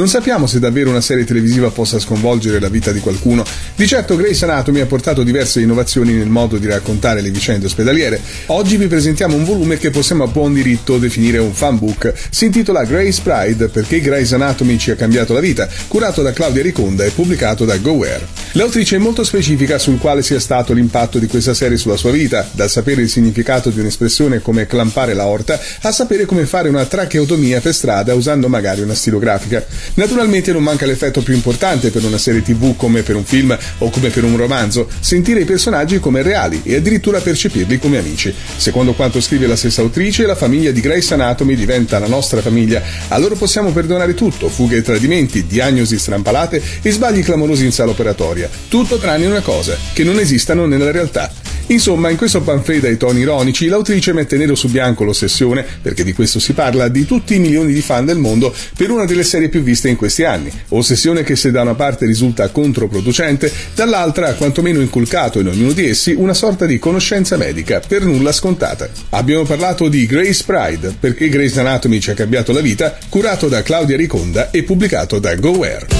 Non sappiamo se davvero una serie televisiva possa sconvolgere la vita di qualcuno. Di certo Grey's Anatomy ha portato diverse innovazioni nel modo di raccontare le vicende ospedaliere. Oggi vi presentiamo un volume che possiamo a buon diritto definire un fanbook. Si intitola Grey's Pride perché Grey's Anatomy ci ha cambiato la vita, curato da Claudia Riconda e pubblicato da GoWare. L'autrice è molto specifica sul quale sia stato l'impatto di questa serie sulla sua vita, dal sapere il significato di un'espressione come clampare l'aorta a sapere come fare una tracheotomia per strada usando magari una stilografica. Naturalmente non manca l'effetto più importante per una serie tv come per un film o come per un romanzo, sentire i personaggi come reali e addirittura percepirli come amici. Secondo quanto scrive la stessa autrice, la famiglia di Grace Anatomy diventa la nostra famiglia, a loro possiamo perdonare tutto, fughe e tradimenti, diagnosi strampalate e sbagli clamorosi in sala operatoria. Tutto tranne una cosa, che non esistano nella realtà. Insomma, in questo pamphlet dai toni ironici, l'autrice mette nero su bianco l'ossessione, perché di questo si parla, di tutti i milioni di fan del mondo per una delle serie più viste in questi anni. Ossessione che se da una parte risulta controproducente, dall'altra ha quantomeno inculcato in ognuno di essi una sorta di conoscenza medica, per nulla scontata. Abbiamo parlato di Grace Pride, perché Grace Anatomy ci ha cambiato la vita, curato da Claudia Riconda e pubblicato da GoWare.